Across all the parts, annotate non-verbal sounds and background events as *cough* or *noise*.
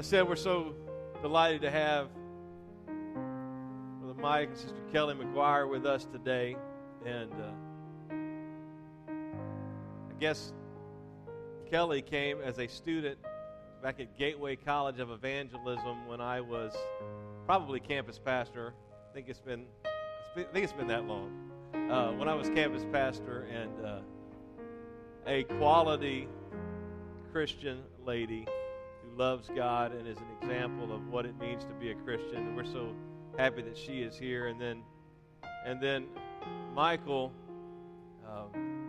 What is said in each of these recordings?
I said, we're so delighted to have Brother Mike and Sister Kelly McGuire with us today. And uh, I guess Kelly came as a student back at Gateway College of Evangelism when I was probably campus pastor. I think it's been, I think it's been that long. Uh, when I was campus pastor, and uh, a quality Christian lady loves God and is an example of what it means to be a Christian. And we're so happy that she is here. And then, and then Michael, um,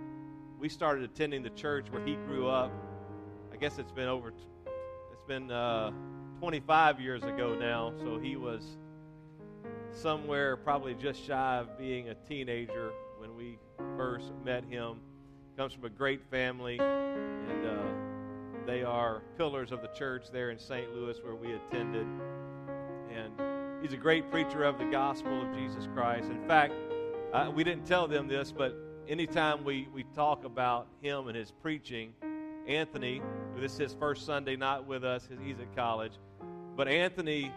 we started attending the church where he grew up. I guess it's been over, it's been uh, 25 years ago now. So he was somewhere probably just shy of being a teenager when we first met him. Comes from a great family, and uh, they are pillars of the church there in St. Louis where we attended. And he's a great preacher of the gospel of Jesus Christ. In fact, uh, we didn't tell them this, but anytime we, we talk about him and his preaching, Anthony, this is his first Sunday not with us, he's at college, but Anthony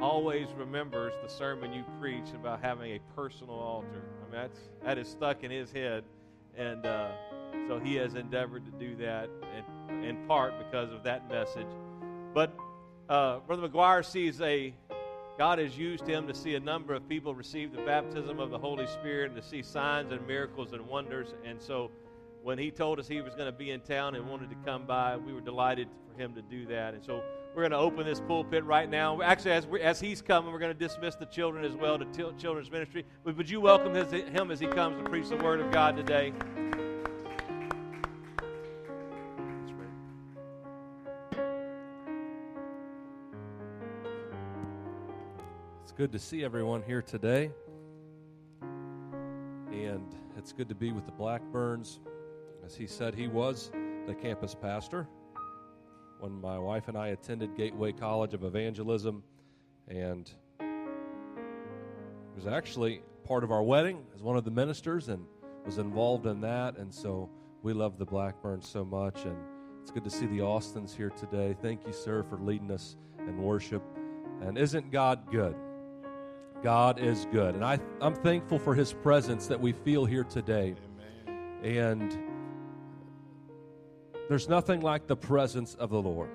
always remembers the sermon you preached about having a personal altar. I mean, that's, that is stuck in his head. And uh, so he has endeavored to do that in, in part because of that message. But uh, Brother McGuire sees a, God has used him to see a number of people receive the baptism of the Holy Spirit and to see signs and miracles and wonders. And so when he told us he was going to be in town and wanted to come by, we were delighted for him to do that. And so we're going to open this pulpit right now. Actually, as, as he's coming, we're going to dismiss the children as well to t- children's ministry. But would you welcome his, him as he comes to preach the word of God today? Good to see everyone here today. And it's good to be with the Blackburns. As he said, he was the campus pastor when my wife and I attended Gateway College of Evangelism, and was actually part of our wedding as one of the ministers and was involved in that. And so we love the Blackburns so much, and it's good to see the Austins here today. Thank you, sir, for leading us in worship. And isn't God good? God is good. And I, I'm thankful for his presence that we feel here today. Amen. And there's nothing like the presence of the Lord.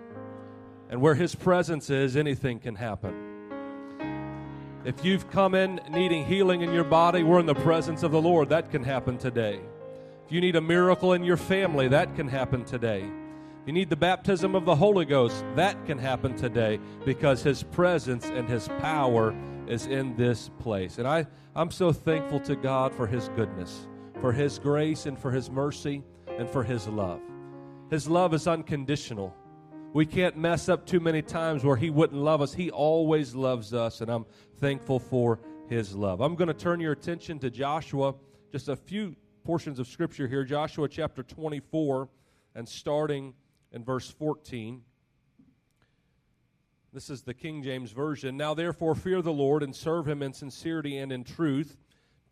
And where His presence is, anything can happen. If you've come in needing healing in your body, we're in the presence of the Lord. That can happen today. If you need a miracle in your family, that can happen today. If you need the baptism of the Holy Ghost, that can happen today because His presence and His power is in this place. And I, I'm so thankful to God for His goodness, for His grace, and for His mercy, and for His love. His love is unconditional. We can't mess up too many times where He wouldn't love us. He always loves us, and I'm thankful for His love. I'm going to turn your attention to Joshua, just a few portions of Scripture here. Joshua chapter 24, and starting in verse 14. This is the King James Version. Now, therefore, fear the Lord and serve Him in sincerity and in truth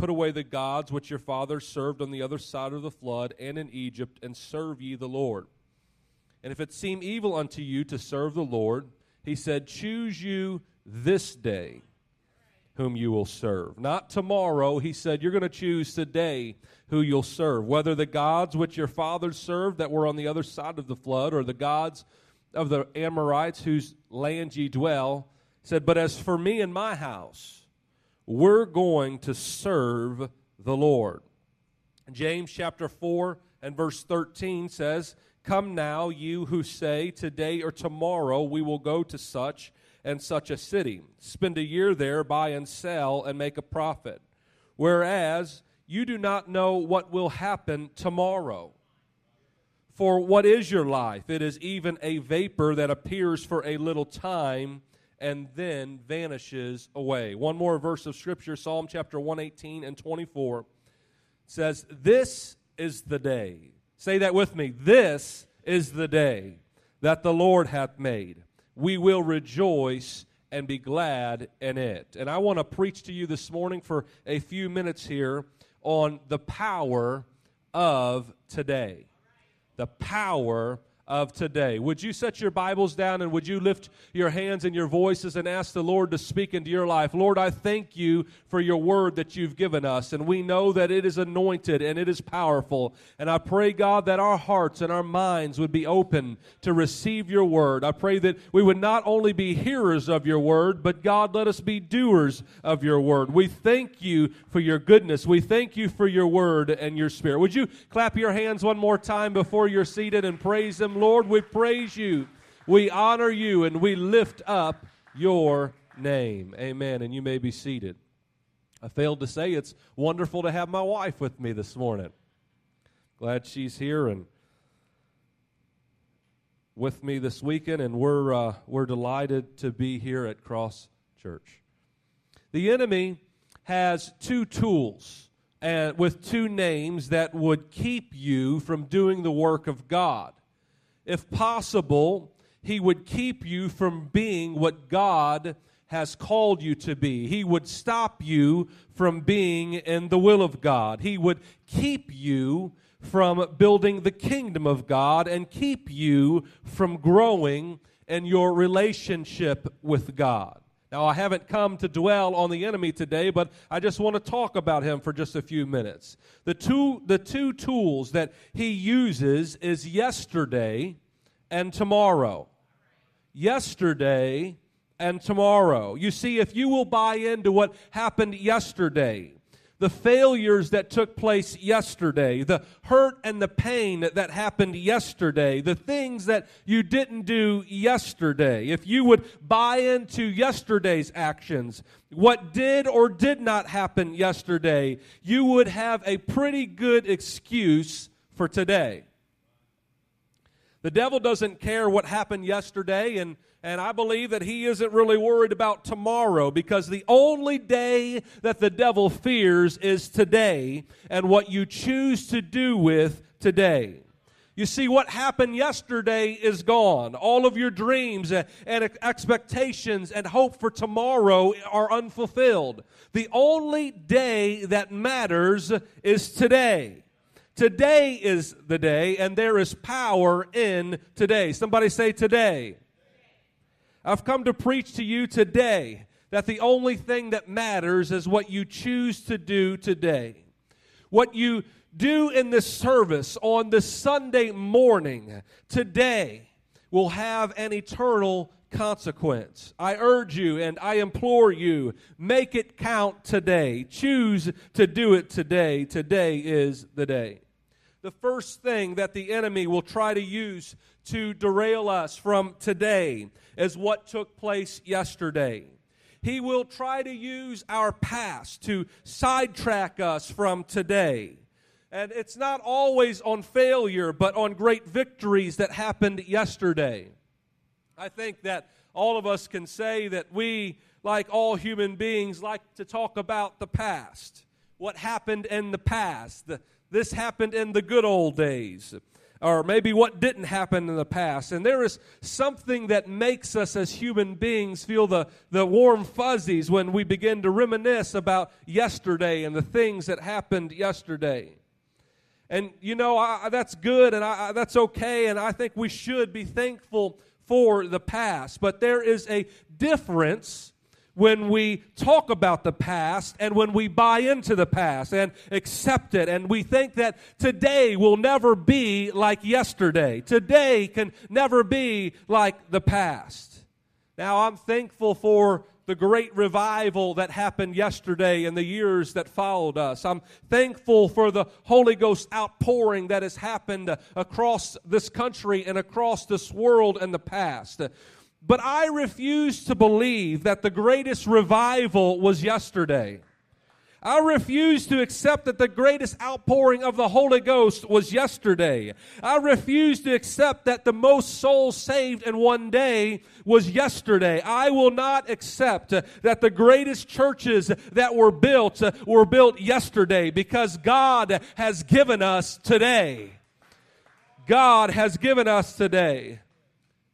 Put away the gods which your fathers served on the other side of the flood and in Egypt, and serve ye the Lord. And if it seem evil unto you to serve the Lord, he said, Choose you this day whom you will serve. Not tomorrow. He said, You're going to choose today who you'll serve, whether the gods which your fathers served that were on the other side of the flood, or the gods of the Amorites whose land ye dwell. Said, But as for me and my house, we're going to serve the Lord. James chapter 4 and verse 13 says, Come now, you who say, Today or tomorrow we will go to such and such a city, spend a year there, buy and sell, and make a profit. Whereas you do not know what will happen tomorrow. For what is your life? It is even a vapor that appears for a little time and then vanishes away. One more verse of scripture, Psalm chapter 118 and 24 says, This is the day. Say that with me. This is the day that the Lord hath made. We will rejoice and be glad in it. And I want to preach to you this morning for a few minutes here on the power of today. The power of today. Would you set your Bibles down and would you lift your hands and your voices and ask the Lord to speak into your life? Lord, I thank you for your word that you've given us, and we know that it is anointed and it is powerful. And I pray, God, that our hearts and our minds would be open to receive your word. I pray that we would not only be hearers of your word, but God, let us be doers of your word. We thank you for your goodness. We thank you for your word and your spirit. Would you clap your hands one more time before you're seated and praise him? Lord, we praise you, we honor you, and we lift up your name. Amen. And you may be seated. I failed to say it's wonderful to have my wife with me this morning. Glad she's here and with me this weekend, and we're, uh, we're delighted to be here at Cross Church. The enemy has two tools and with two names that would keep you from doing the work of God if possible, he would keep you from being what God has called you to be. He would stop you from being in the will of God. He would keep you from building the kingdom of God and keep you from growing in your relationship with God. Now, I haven't come to dwell on the enemy today, but I just want to talk about him for just a few minutes. The two, the two tools that he uses is yesterday and tomorrow. Yesterday and tomorrow. You see, if you will buy into what happened yesterday, the failures that took place yesterday, the hurt and the pain that happened yesterday, the things that you didn't do yesterday, if you would buy into yesterday's actions, what did or did not happen yesterday, you would have a pretty good excuse for today. The devil doesn't care what happened yesterday, and, and I believe that he isn't really worried about tomorrow because the only day that the devil fears is today and what you choose to do with today. You see, what happened yesterday is gone. All of your dreams and expectations and hope for tomorrow are unfulfilled. The only day that matters is today. Today is the day, and there is power in today. Somebody say today. I've come to preach to you today that the only thing that matters is what you choose to do today. What you do in this service on this Sunday morning today will have an eternal consequence. I urge you and I implore you, make it count today. Choose to do it today. Today is the day. The first thing that the enemy will try to use to derail us from today is what took place yesterday. He will try to use our past to sidetrack us from today. And it's not always on failure, but on great victories that happened yesterday. I think that all of us can say that we, like all human beings, like to talk about the past. What happened in the past, the, this happened in the good old days, or maybe what didn't happen in the past. And there is something that makes us as human beings feel the, the warm fuzzies when we begin to reminisce about yesterday and the things that happened yesterday. And you know, I, that's good and I, that's okay, and I think we should be thankful for the past. But there is a difference when we talk about the past and when we buy into the past and accept it. And we think that today will never be like yesterday. Today can never be like the past. Now, I'm thankful for the great revival that happened yesterday and the years that followed us. I'm thankful for the Holy Ghost outpouring that has happened across this country and across this world in the past. But I refuse to believe that the greatest revival was yesterday. I refuse to accept that the greatest outpouring of the Holy Ghost was yesterday. I refuse to accept that the most souls saved in one day was yesterday. I will not accept that the greatest churches that were built were built yesterday because God has given us today. God has given us today.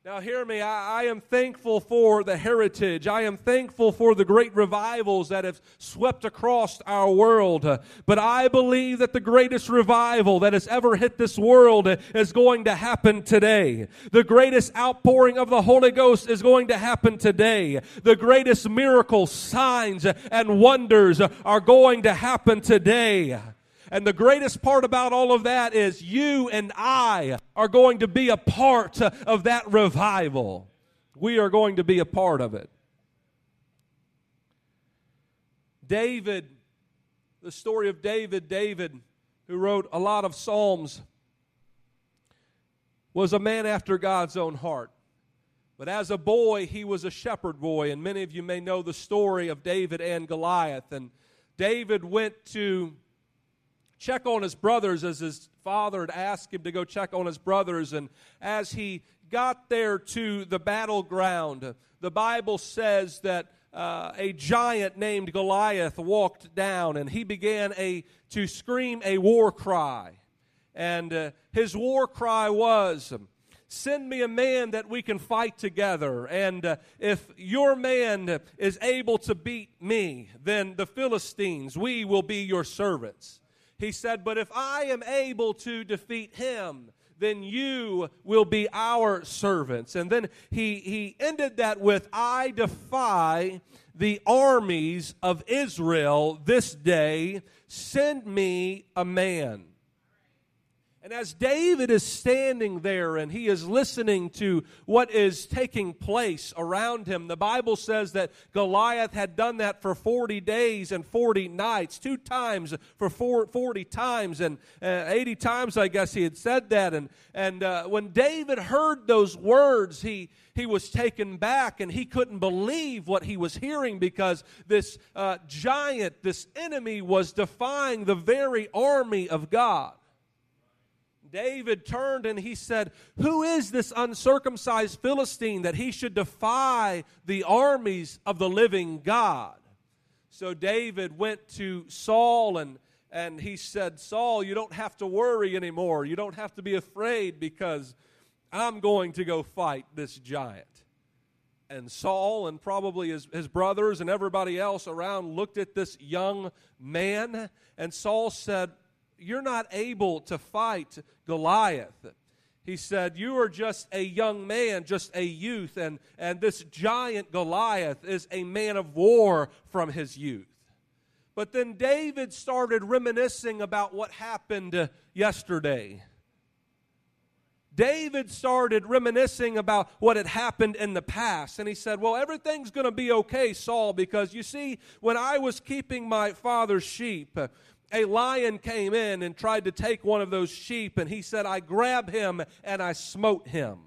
Now, hear me. I, I, am thankful for the heritage. I am thankful for the great revivals that have swept across our world. But I believe that the greatest revival that has ever hit this world is going to happen today. The greatest outpouring of the Holy Ghost is going to happen today. The greatest miracles, signs, and wonders are going to happen today. And the greatest part about all of that is you and I are going to be a part of that revival. We are going to be a part of it. David, the story of David, David, who wrote a lot of Psalms, was a man after God's own heart. But as a boy, he was a shepherd boy, and many of you may know the story of David and Goliath. And David went to check on his brothers as his father had asked him to go check on his brothers. And as he got there to the battleground, the Bible says that uh, a giant named Goliath walked down and he began a, to scream a war cry. And uh, his war cry was, Send me a man that we can fight together. And uh, if your man is able to beat me, then the Philistines, we will be your servants. He said, But if I am able to defeat him, then you will be our servants. And then he, he ended that with, I defy the armies of Israel this day. Send me a man. And as David is standing there and he is listening to what is taking place around him, the Bible says that Goliath had done that for 40 days and 40 nights, two times for 40 times, and uh, 80 times, I guess he had said that. And, and uh, when David heard those words, he, he was taken back and he couldn't believe what he was hearing because this uh, giant, this enemy, was defying the very army of God. David turned and he said, Who is this uncircumcised Philistine that he should defy the armies of the living God? So David went to Saul and, and he said, Saul, you don't have to worry anymore. You don't have to be afraid because I'm going to go fight this giant. And Saul and probably his, his brothers and everybody else around looked at this young man, and Saul said, you're not able to fight Goliath. He said, You are just a young man, just a youth, and, and this giant Goliath is a man of war from his youth. But then David started reminiscing about what happened yesterday. David started reminiscing about what had happened in the past. And he said, Well, everything's going to be okay, Saul, because you see, when I was keeping my father's sheep, a lion came in and tried to take one of those sheep, and he said, I grabbed him and I smote him.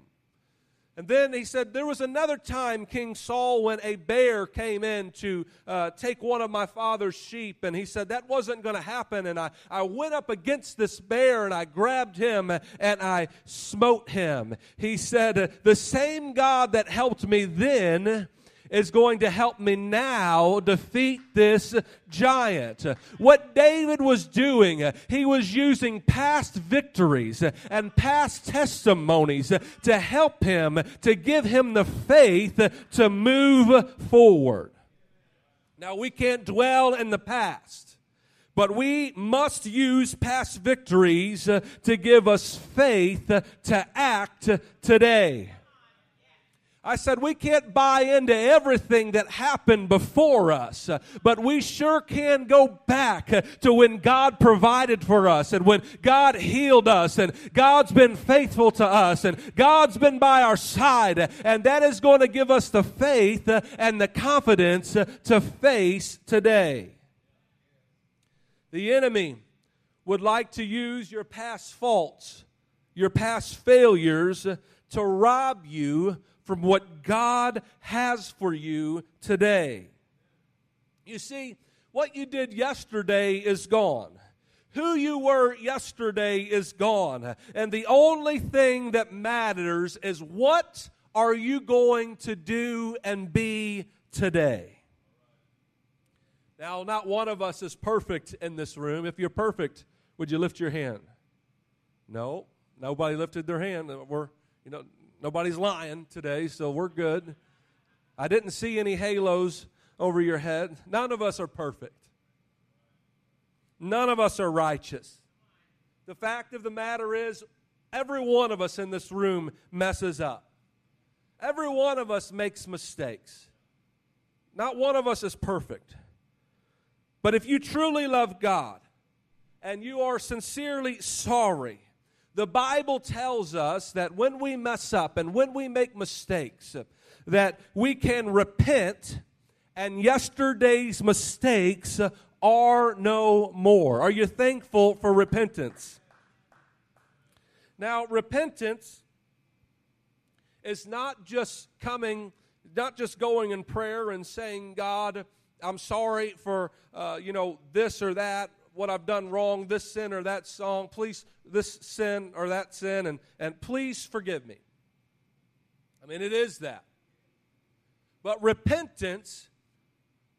And then he said, There was another time, King Saul, when a bear came in to uh, take one of my father's sheep. And he said, That wasn't going to happen. And I, I went up against this bear and I grabbed him and I smote him. He said, The same God that helped me then is going to help me now defeat this giant. What David was doing, he was using past victories and past testimonies to help him, to give him the faith to move forward. Now, we can't dwell in the past. But we must use past victories to give us faith to act today. I said, we can't buy into everything that happened before us, uh, but we sure can go back uh, to when God provided for us and when God healed us and God's been faithful to us and God's been by our side. And that is going to give us the faith uh, and the confidence to face today. The enemy would like to use your past faults, your past failures to rob you from what God has for you today. You see, what you did yesterday is gone. Who you were yesterday is gone. And the only thing that matters is what are you going to do and be today? Now, not one of us is perfect in this room. If you're perfect, would you lift your hand? No, nobody lifted their hand. We're, you know, Nobody's lying today, so we're good. I didn't see any halos over your head. None of us are perfect. None of us are righteous. The fact of the matter is, every one of us in this room messes up. Every one of us makes mistakes. Not one of us is perfect. But if you truly love God and you are sincerely sorry, the Bible tells us that when we mess up and when we make mistakes, that we can repent and yesterday's mistakes are no more. Are you thankful for repentance? Now, repentance is not just coming, not just going in prayer and saying, God, I'm sorry for, uh, you know, this or that, what I've done wrong, this sin or that song, please, this sin or that sin, and, and please forgive me. I mean, it is that. But repentance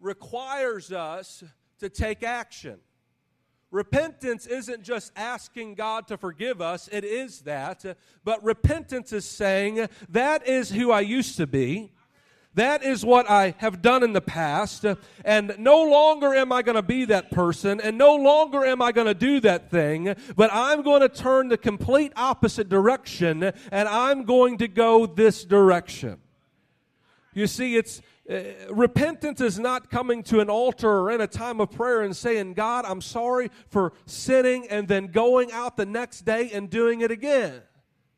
requires us to take action. Repentance isn't just asking God to forgive us, it is that. But repentance is saying, that is who I used to be. That is what I have done in the past, and no longer am I going to be that person, and no longer am I going to do that thing, but I'm going to turn the complete opposite direction, and I'm going to go this direction. You see, it's uh, repentance is not coming to an altar or in a time of prayer and saying, God, I'm sorry for sinning, and then going out the next day and doing it again.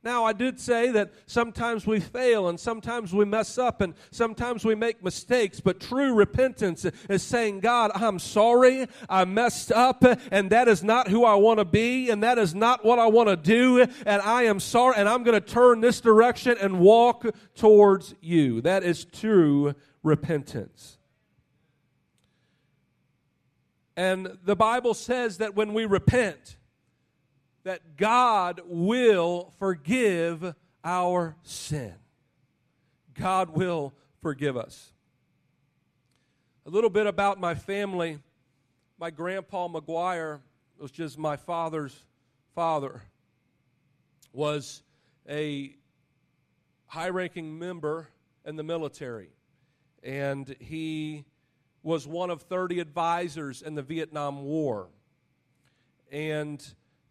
Now, I did say that sometimes we fail and sometimes we mess up and sometimes we make mistakes, but true repentance is saying, God, I'm sorry, I messed up, and that is not who I want to be, and that is not what I want to do, and I am sorry, and I'm going to turn this direction and walk towards you. That is true repentance. And the Bible says that when we repent, that God will forgive our sin. God will forgive us. A little bit about my family. My grandpa McGuire was just my father's father. Was a high-ranking member in the military, and he was one of 30 advisors in the Vietnam War. And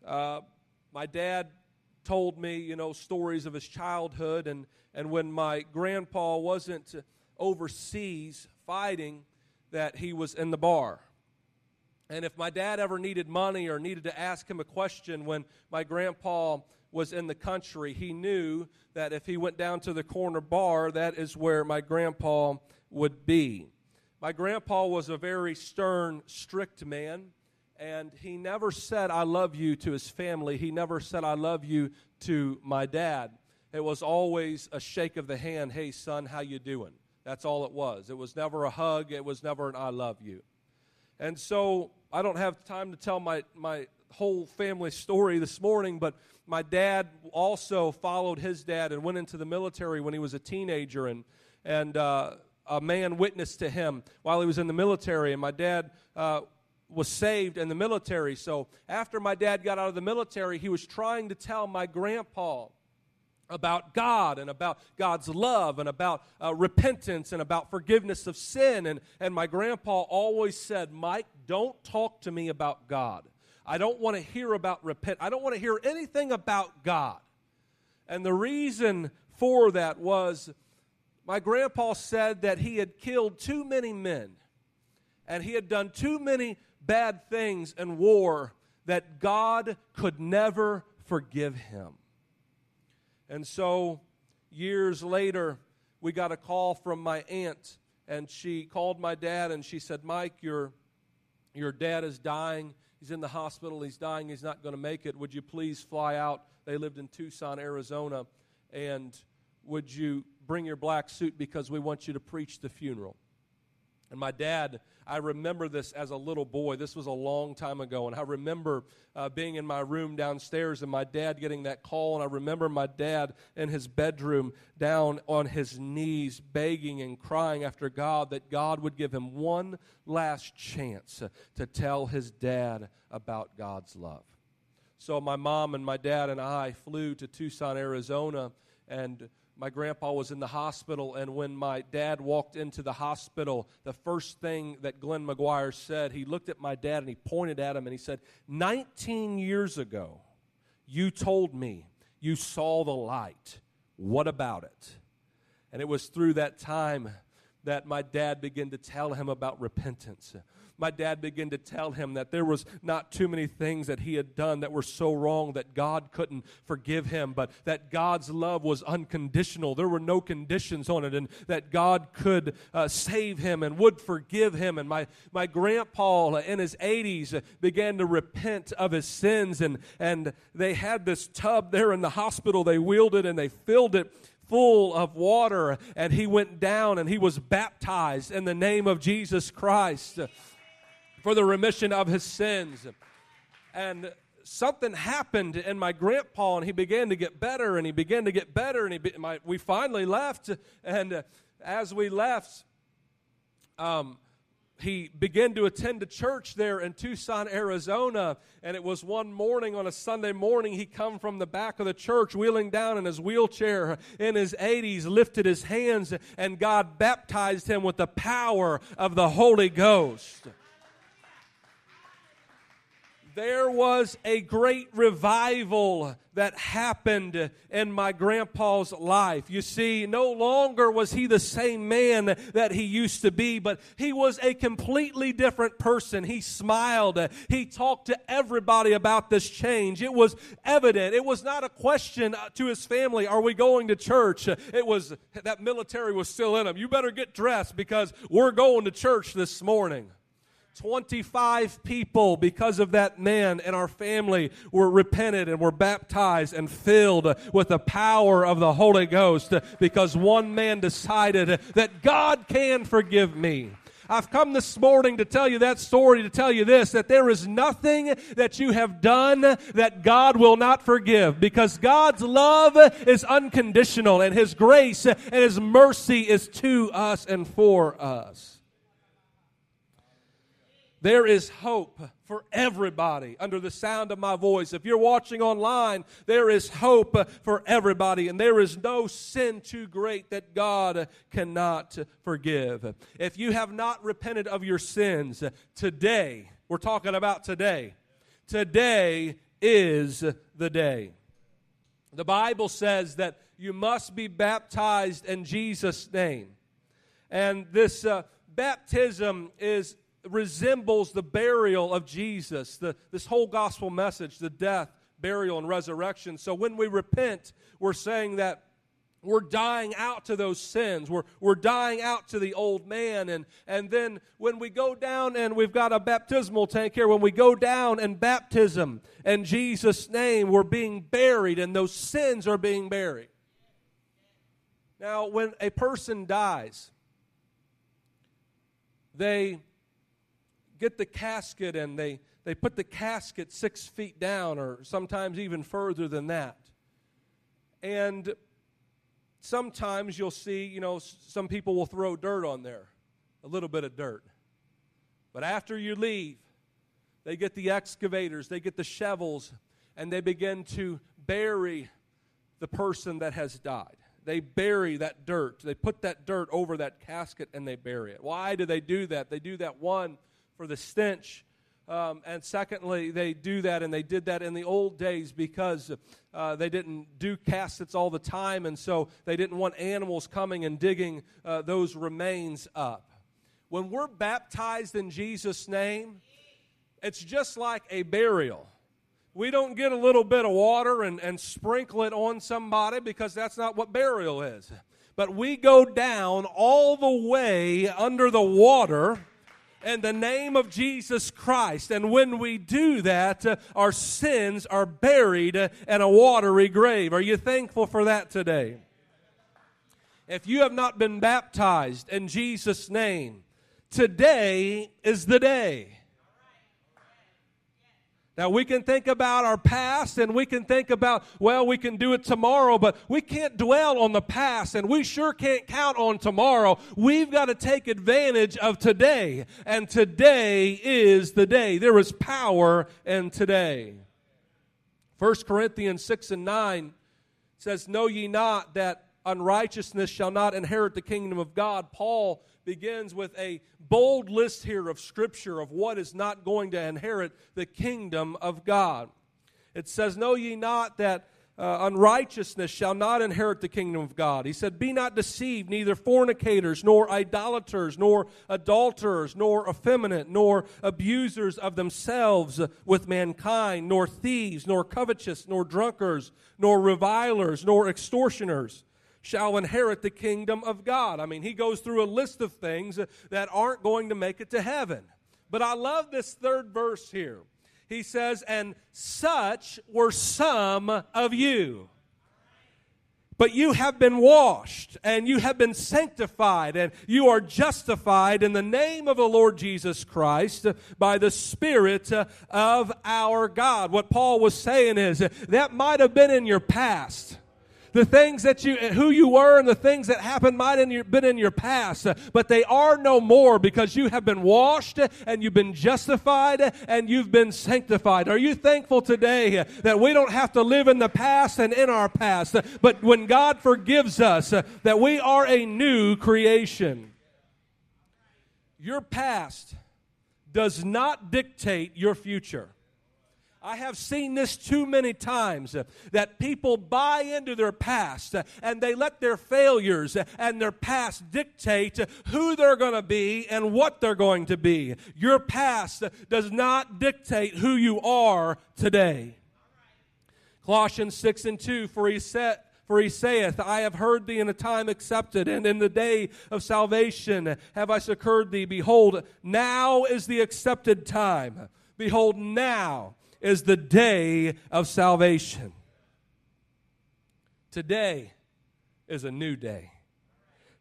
uh, my dad told me, you know, stories of his childhood, and, and when my grandpa wasn't overseas fighting, that he was in the bar. And if my dad ever needed money or needed to ask him a question when my grandpa was in the country, he knew that if he went down to the corner bar, that is where my grandpa would be. My grandpa was a very stern, strict man and he never said I love you to his family. He never said I love you to my dad. It was always a shake of the hand, "Hey son, how you doing?" That's all it was. It was never a hug, it was never an I love you. And so I don't have time to tell my my whole family story this morning, but my dad also followed his dad and went into the military when he was a teenager and and uh, a man witnessed to him while he was in the military, and my dad uh, was saved in the military. So after my dad got out of the military, he was trying to tell my grandpa about God and about God's love and about uh, repentance and about forgiveness of sin. And, and my grandpa always said, Mike, don't talk to me about God. I don't want to hear about repent. I don't want to hear anything about God. And the reason for that was my grandpa said that he had killed too many men and he had done too many bad things and war that God could never forgive him. And so, years later, we got a call from my aunt, and she called my dad and she said, Mike, your, your dad is dying. He's in the hospital. He's dying. He's not going to make it. Would you please fly out? They lived in Tucson, Arizona. And would you bring your black suit because we want you to preach the funeral? And my dad, I remember this as a little boy. This was a long time ago. And I remember uh, being in my room downstairs and my dad getting that call. And I remember my dad in his bedroom down on his knees, begging and crying after God that God would give him one last chance to tell his dad about God's love. So my mom and my dad and I flew to Tucson, Arizona, and my grandpa was in the hospital, and when my dad walked into the hospital, the first thing that Glenn McGuire said, he looked at my dad and he pointed at him and he said, 19 years ago, you told me you saw the light. What about it? And it was through that time that my dad began to tell him about repentance my dad began to tell him that there was not too many things that he had done that were so wrong that God couldn't forgive him, but that God's love was unconditional. There were no conditions on it, and that God could uh, save him and would forgive him. And my, my grandpa in his 80s began to repent of his sins, and, and they had this tub there in the hospital. They wheeled it and they filled it full of water, and he went down and he was baptized in the name of Jesus Christ for the remission of his sins. And something happened in my grandpa, and he began to get better, and he began to get better, and he be, my, we finally left. And as we left, um, he began to attend a church there in Tucson, Arizona, and it was one morning on a Sunday morning he come from the back of the church wheeling down in his wheelchair in his 80s, lifted his hands, and God baptized him with the power of the Holy Ghost there was a great revival that happened in my grandpa's life. You see, no longer was he the same man that he used to be, but he was a completely different person. He smiled. He talked to everybody about this change. It was evident. It was not a question to his family, are we going to church? It was that military was still in him. You better get dressed because we're going to church this morning. 25 people, because of that man and our family, were repented and were baptized and filled with the power of the Holy Ghost because one man decided that God can forgive me. I've come this morning to tell you that story, to tell you this that there is nothing that you have done that God will not forgive because God's love is unconditional and His grace and His mercy is to us and for us. There is hope for everybody under the sound of my voice. If you're watching online, there is hope for everybody, and there is no sin too great that God cannot forgive. If you have not repented of your sins, today, we're talking about today, today is the day. The Bible says that you must be baptized in Jesus' name. And this uh, baptism is resembles the burial of Jesus, the, this whole gospel message, the death, burial, and resurrection. So when we repent, we're saying that we're dying out to those sins. We're, we're dying out to the old man. And, and then when we go down and we've got a baptismal tank here, when we go down in baptism in Jesus' name, we're being buried and those sins are being buried. Now, when a person dies, they get the casket and they, they put the casket six feet down or sometimes even further than that. And sometimes you'll see, you know, some people will throw dirt on there, a little bit of dirt. But after you leave, they get the excavators, they get the shovels, and they begin to bury the person that has died. They bury that dirt. They put that dirt over that casket and they bury it. Why do they do that? They do that, one, for the stench. Um, and secondly, they do that, and they did that in the old days because uh, they didn't do caskets all the time, and so they didn't want animals coming and digging uh, those remains up. When we're baptized in Jesus' name, it's just like a burial. We don't get a little bit of water and, and sprinkle it on somebody because that's not what burial is. But we go down all the way under the water in the name of Jesus Christ. And when we do that, uh, our sins are buried in a watery grave. Are you thankful for that today? If you have not been baptized in Jesus' name, today is the day. Now, we can think about our past and we can think about, well, we can do it tomorrow, but we can't dwell on the past and we sure can't count on tomorrow. We've got to take advantage of today, and today is the day. There is power in today. 1 Corinthians 6 and 9 says, Know ye not that unrighteousness shall not inherit the kingdom of God, Paul begins with a bold list here of Scripture of what is not going to inherit the kingdom of God. It says, Know ye not that uh, unrighteousness shall not inherit the kingdom of God. He said, Be not deceived, neither fornicators, nor idolaters, nor adulterers, nor effeminate, nor abusers of themselves with mankind, nor thieves, nor covetous, nor drunkards, nor revilers, nor extortioners shall inherit the kingdom of God. I mean, he goes through a list of things that aren't going to make it to heaven. But I love this third verse here he says, And such were some of you. But you have been washed and you have been sanctified and you are justified in the name of the Lord Jesus Christ by the Spirit of our God. What Paul was saying is that might have been in your past the things that you, who you were and the things that happened might have been in your past, but they are no more because you have been washed and you've been justified and you've been sanctified. Are you thankful today that we don't have to live in the past and in our past, but when God forgives us, that we are a new creation? Your past does not dictate your future. I have seen this too many times uh, that people buy into their past uh, and they let their failures uh, and their past dictate who they're going to be and what they're going to be. Your past does not dictate who you are today. Colossians 6 and 2 For he said, for he saith, I have heard thee in a time accepted, and in the day of salvation have I succored thee. Behold, now is the accepted time. Behold, now is the day of salvation. Today is a new day.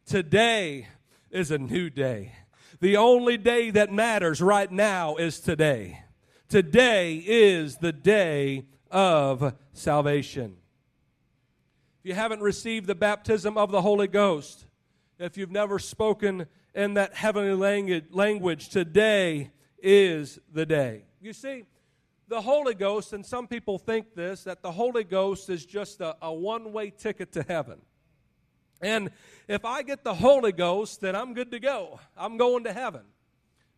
Today is a new day. The only day that matters right now is today. Today is the day of salvation. If you haven't received the baptism of the Holy Ghost, if you've never spoken in that heavenly language, today is the day. You see, the Holy Ghost, and some people think this, that the Holy Ghost is just a, a one way ticket to heaven. And if I get the Holy Ghost, then I'm good to go. I'm going to heaven.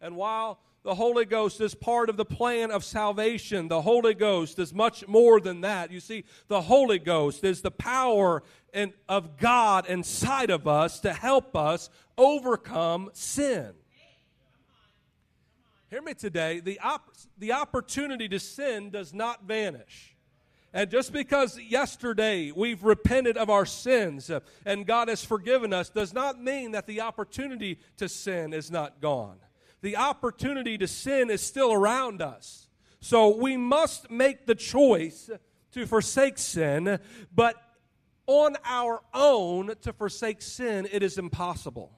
And while the Holy Ghost is part of the plan of salvation. The Holy Ghost is much more than that. You see, the Holy Ghost is the power in, of God inside of us to help us overcome sin. Hear me today. The, op- the opportunity to sin does not vanish. And just because yesterday we've repented of our sins uh, and God has forgiven us does not mean that the opportunity to sin is not gone. The opportunity to sin is still around us. So we must make the choice to forsake sin, but on our own to forsake sin, it is impossible.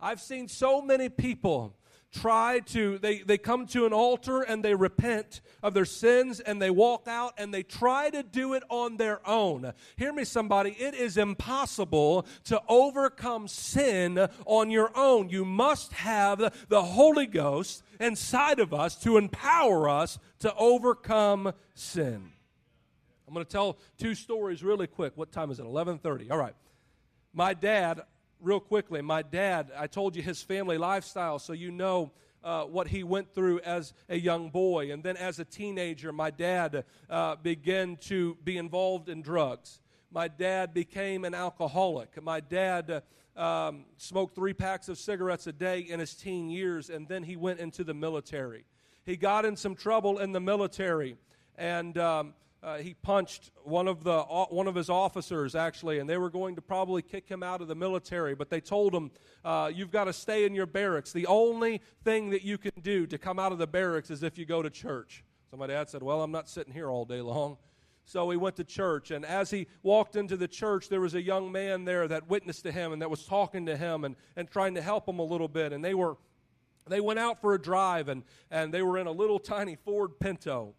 I've seen so many people try to, they, they come to an altar and they repent of their sins and they walk out and they try to do it on their own. Hear me, somebody. It is impossible to overcome sin on your own. You must have the Holy Ghost inside of us to empower us to overcome sin. I'm going to tell two stories really quick. What time is it? 11:30. All right. My dad real quickly, my dad, I told you his family lifestyle, so you know uh, what he went through as a young boy. And then as a teenager, my dad uh, began to be involved in drugs. My dad became an alcoholic. My dad uh, um, smoked three packs of cigarettes a day in his teen years, and then he went into the military. He got in some trouble in the military, and um, uh, he punched one of the one of his officers actually, and they were going to probably kick him out of the military. But they told him, uh, "You've got to stay in your barracks. The only thing that you can do to come out of the barracks is if you go to church." So my dad said, "Well, I'm not sitting here all day long." So he went to church, and as he walked into the church, there was a young man there that witnessed to him and that was talking to him and, and trying to help him a little bit. And they were they went out for a drive, and and they were in a little tiny Ford Pinto,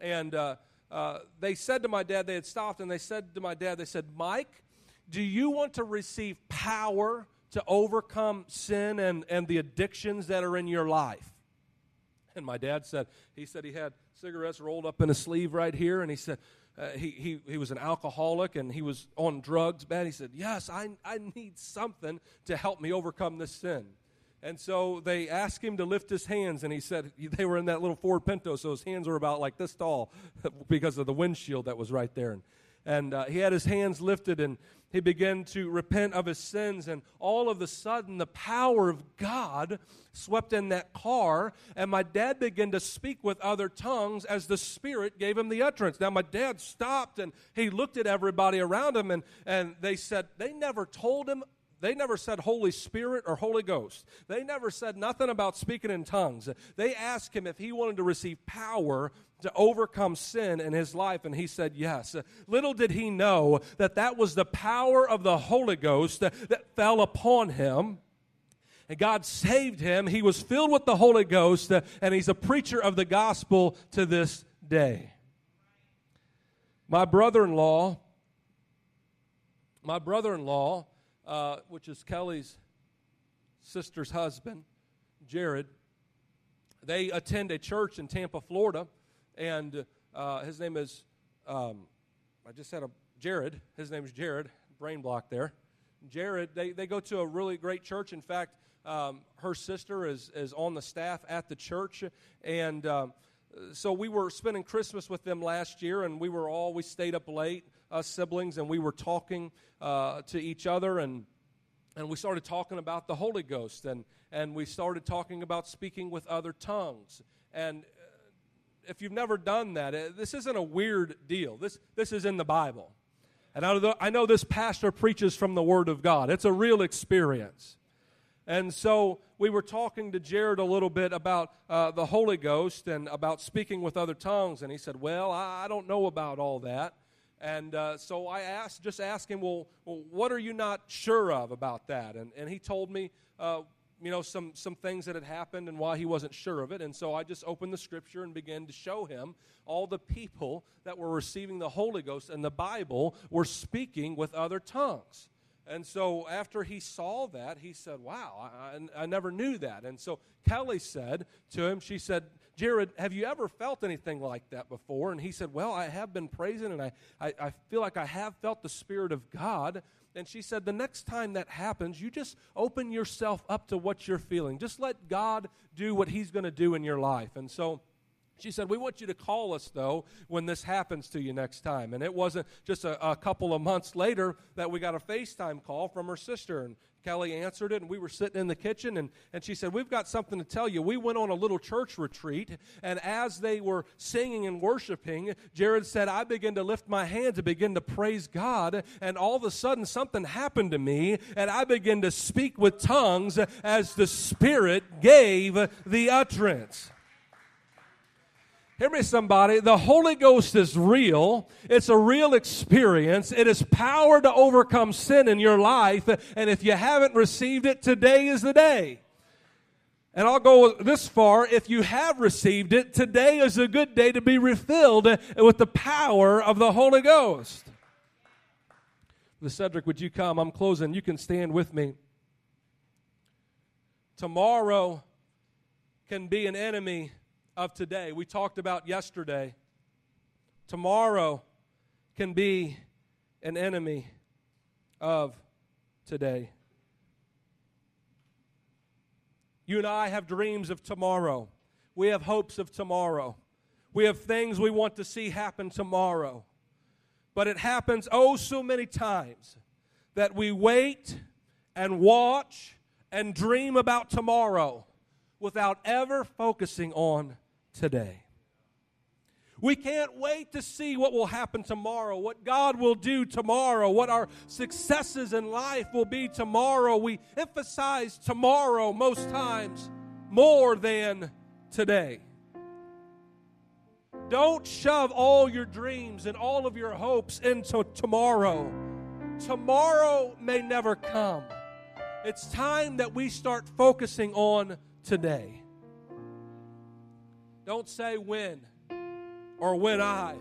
and. Uh, uh, they said to my dad, they had stopped and they said to my dad, they said, Mike, do you want to receive power to overcome sin and, and the addictions that are in your life? And my dad said, he said he had cigarettes rolled up in a sleeve right here, and he said, uh, he, he, he was an alcoholic and he was on drugs bad. He said, Yes, I, I need something to help me overcome this sin. And so they asked him to lift his hands, and he said they were in that little Ford Pinto, so his hands were about like this tall *laughs* because of the windshield that was right there. And, and uh, he had his hands lifted, and he began to repent of his sins. And all of a sudden, the power of God swept in that car, and my dad began to speak with other tongues as the Spirit gave him the utterance. Now, my dad stopped and he looked at everybody around him, and, and they said, They never told him they never said Holy Spirit or Holy Ghost. They never said nothing about speaking in tongues. They asked him if he wanted to receive power to overcome sin in his life, and he said yes. Little did he know that that was the power of the Holy Ghost that, that fell upon him. And God saved him. He was filled with the Holy Ghost, and he's a preacher of the gospel to this day. My brother in law, my brother in law, uh, which is Kelly's sister's husband, Jared. They attend a church in Tampa, Florida, and uh, his name is, um, I just had a Jared. His name is Jared, brain block there. Jared, they, they go to a really great church. In fact, um, her sister is, is on the staff at the church, and um, so we were spending Christmas with them last year, and we were all, we stayed up late us siblings, and we were talking uh, to each other, and and we started talking about the Holy Ghost, and and we started talking about speaking with other tongues. And uh, if you've never done that, uh, this isn't a weird deal. This this is in the Bible, and I know this pastor preaches from the Word of God. It's a real experience. And so we were talking to Jared a little bit about uh, the Holy Ghost and about speaking with other tongues. And he said, Well, I, I don't know about all that. And uh, so I asked, just asked him, well, well, what are you not sure of about that? And, and he told me, uh, you know, some, some things that had happened and why he wasn't sure of it. And so I just opened the scripture and began to show him all the people that were receiving the Holy Ghost and the Bible were speaking with other tongues. And so after he saw that, he said, Wow, I, I, never knew that. And so Kelly said to him, She said, Jared, have you ever felt anything like that before? And he said, Well, I have been praising and I, I, I feel like I have felt the Spirit of God. And she said, The next time that happens, you just open yourself up to what you're feeling. Just let God do what He's going to do in your life. And so, she said, We want you to call us, though, when this happens to you next time. And it wasn't just a, a, couple of months later that we got a FaceTime call from her sister. And Kelly answered it, and we were sitting in the kitchen, and, and she said, We've got something to tell you. We went on a little church retreat, and as they were singing and worshiping, Jared said, I began to lift my hands and begin to praise God, and all of a sudden something happened to me, and I began to speak with tongues as the Spirit gave the utterance. Hear me, somebody. The Holy Ghost is real. It's a real experience. It is power to overcome sin in your life. And if you haven't received it, today is the day. And I'll go this far. If you have received it, today is a good day to be refilled with the power of the Holy Ghost. The Cedric, would you come? I'm closing. You can stand with me. Tomorrow can be an enemy of today. We talked about yesterday. Tomorrow can be an enemy of today. You and I have dreams of tomorrow. We have hopes of tomorrow. We have things we want to see happen tomorrow. But it happens oh so many times that we wait and watch and dream about tomorrow without ever focusing on today. We can't wait to see what will happen tomorrow, what God will do tomorrow, what our successes in life will be tomorrow. We emphasize tomorrow most times more than today. Don't shove all your dreams and all of your hopes into tomorrow. Tomorrow may never come. It's time that we start focusing on today. Don't say when or when I.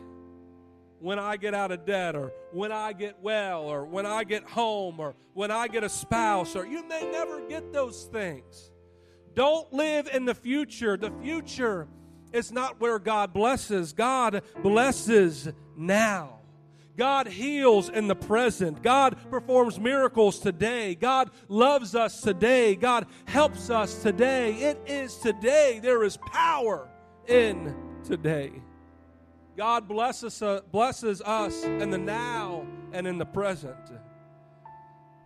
When I get out of debt, or when I get well, or when I get home, or when I get a spouse, or you may never get those things. Don't live in the future. The future is not where God blesses, God blesses now. God heals in the present. God performs miracles today. God loves us today. God helps us today. It is today. There is power in today. God blesses, uh, blesses us in the now and in the present.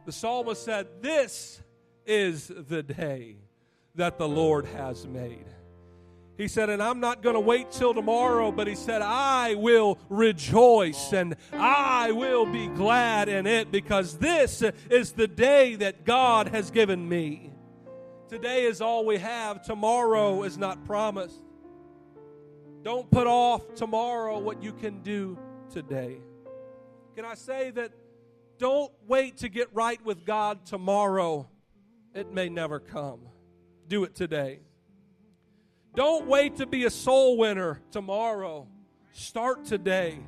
The psalmist said, This is the day that the Lord has made. He said, and I'm not going to wait till tomorrow, but he said, I will rejoice and I will be glad in it because this is the day that God has given me. Today is all we have, tomorrow is not promised. Don't put off tomorrow what you can do today. Can I say that don't wait to get right with God tomorrow? It may never come. Do it today. Don't wait to be a soul winner tomorrow. Start today.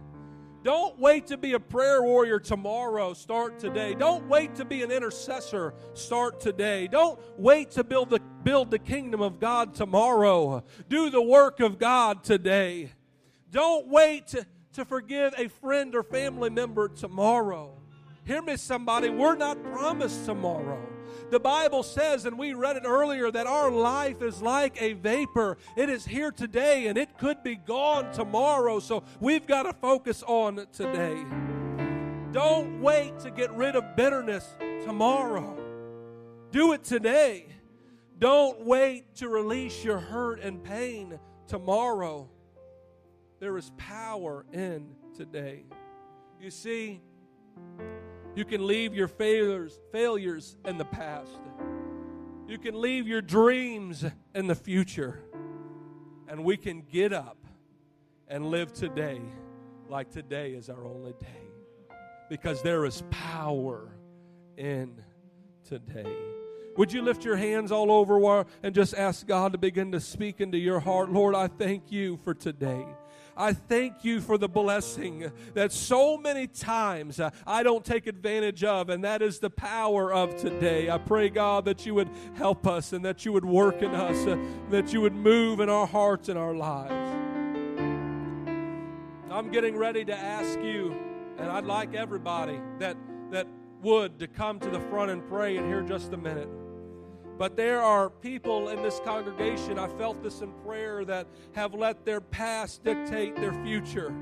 Don't wait to be a prayer warrior tomorrow. Start today. Don't wait to be an intercessor. Start today. Don't wait to build the, build the kingdom of God tomorrow. Do the work of God today. Don't wait to, to forgive a friend or family member tomorrow. Hear me, somebody. We're not promised tomorrow. The Bible says, and we read it earlier, that our life is like a vapor. It is here today and it could be gone tomorrow. So we've got to focus on today. Don't wait to get rid of bitterness tomorrow. Do it today. Don't wait to release your hurt and pain tomorrow. There is power in today. You see, you can leave your failures, failures in the past. You can leave your dreams in the future. And we can get up and live today like today is our only day. Because there is power in today. Would you lift your hands all over and just ask God to begin to speak into your heart? Lord, I thank you for today. I thank you for the blessing that so many times uh, I don't take advantage of, and that is the power of today. I pray, God, that you would help us and that you would work in us, uh, that you would move in our hearts and our lives. I'm getting ready to ask you, and I'd like everybody that, that would to come to the front and pray in here just a minute. But there are people in this congregation, I felt this in prayer, that have let their past dictate their future.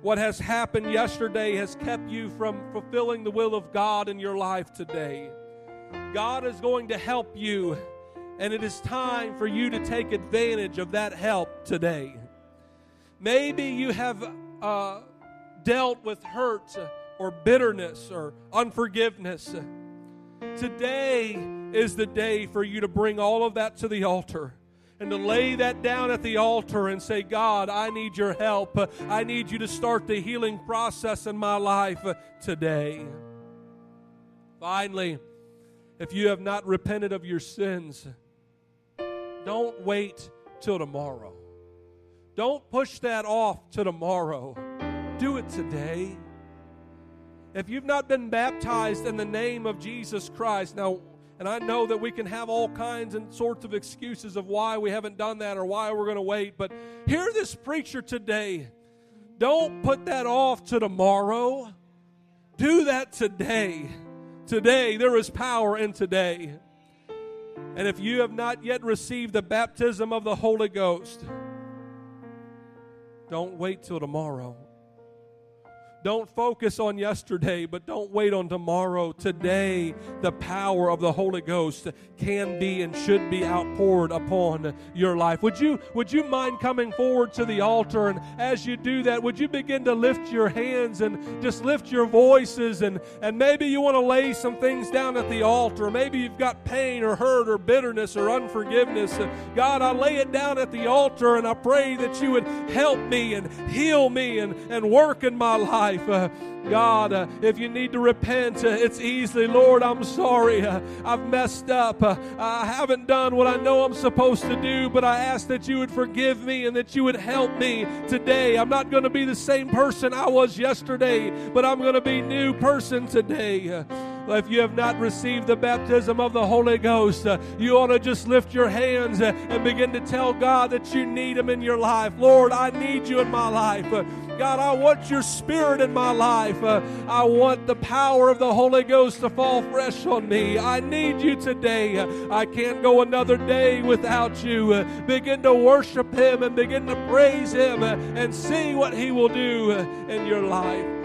What has happened yesterday has kept you from fulfilling the will of God in your life today. God is going to help you, and it is time for you to take advantage of that help today. Maybe you have uh, dealt with hurt or bitterness or unforgiveness. Today is the day for you to bring all of that to the altar and to lay that down at the altar and say, God, I need your help. I need you to start the healing process in my life today. Finally, if you have not repented of your sins, don't wait till tomorrow. Don't push that off to tomorrow. Do it today. If you've not been baptized in the name of Jesus Christ, now, and I know that we can have all kinds and sorts of excuses of why we haven't done that or why we're going to wait, but hear this preacher today. Don't put that off to tomorrow. Do that today. Today, there is power in today. And if you have not yet received the baptism of the Holy Ghost, don't wait till tomorrow. Don't focus on yesterday, but don't wait on tomorrow. Today, the power of the Holy Ghost can be and should be outpoured upon your life. Would you would you mind coming forward to the altar and as you do that, would you begin to lift your hands and just lift your voices and and maybe you want to lay some things down at the altar. Maybe you've got pain or hurt or bitterness or unforgiveness. God, I lay it down at the altar and I pray that you would help me and heal me and and work in my life life. God, uh, if you need to repent, uh, it's easily, Lord, I'm sorry. Uh, I've messed up. I haven't done what I know I'm supposed to do, but I ask that you would forgive me and that you would help me today. I'm not going to be the same person I was yesterday, but I'm going to be new person today. If you have not received the baptism of the Holy Ghost, you ought to just lift your hands and begin to tell God that you need Him in your life. Lord, I need you in my life. Uh, God, I want your spirit in my life. Uh, I want the power of the Holy Ghost to fall fresh on me. I need you today. I can't go another day without you. Uh, begin to worship Him and begin to praise Him uh, and see what He will do uh, in your life.